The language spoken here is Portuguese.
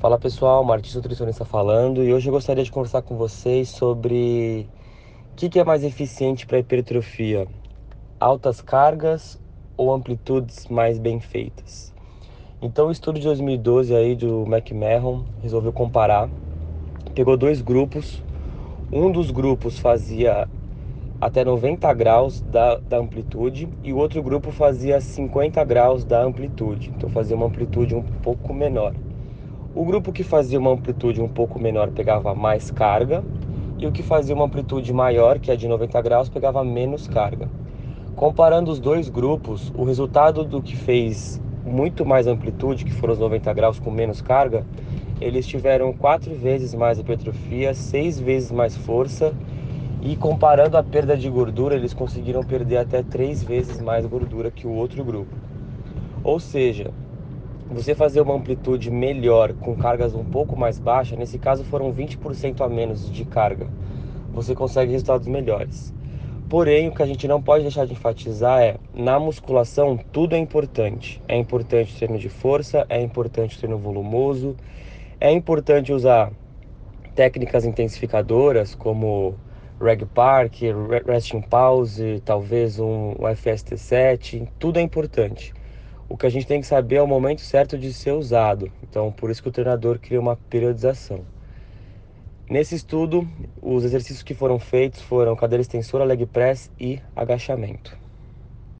Fala pessoal, Martins Nutricionista falando e hoje eu gostaria de conversar com vocês sobre o que, que é mais eficiente para hipertrofia, altas cargas ou amplitudes mais bem feitas. Então o estudo de 2012 aí do McMahon resolveu comparar, pegou dois grupos, um dos grupos fazia até 90 graus da, da amplitude e o outro grupo fazia 50 graus da amplitude, então fazia uma amplitude um pouco menor. O grupo que fazia uma amplitude um pouco menor pegava mais carga e o que fazia uma amplitude maior, que é de 90 graus, pegava menos carga. Comparando os dois grupos, o resultado do que fez muito mais amplitude, que foram os 90 graus com menos carga, eles tiveram quatro vezes mais hipertrofia, seis vezes mais força e comparando a perda de gordura, eles conseguiram perder até três vezes mais gordura que o outro grupo. Ou seja, você fazer uma amplitude melhor com cargas um pouco mais baixas, nesse caso foram 20% a menos de carga, você consegue resultados melhores. Porém, o que a gente não pode deixar de enfatizar é, na musculação, tudo é importante. É importante o treino de força, é importante o treino volumoso, é importante usar técnicas intensificadoras como Reg Park, Resting Pause, talvez um FST7, tudo é importante. O que a gente tem que saber é o momento certo de ser usado. Então, por isso que o treinador cria uma periodização. Nesse estudo, os exercícios que foram feitos foram cadeira extensora, leg press e agachamento.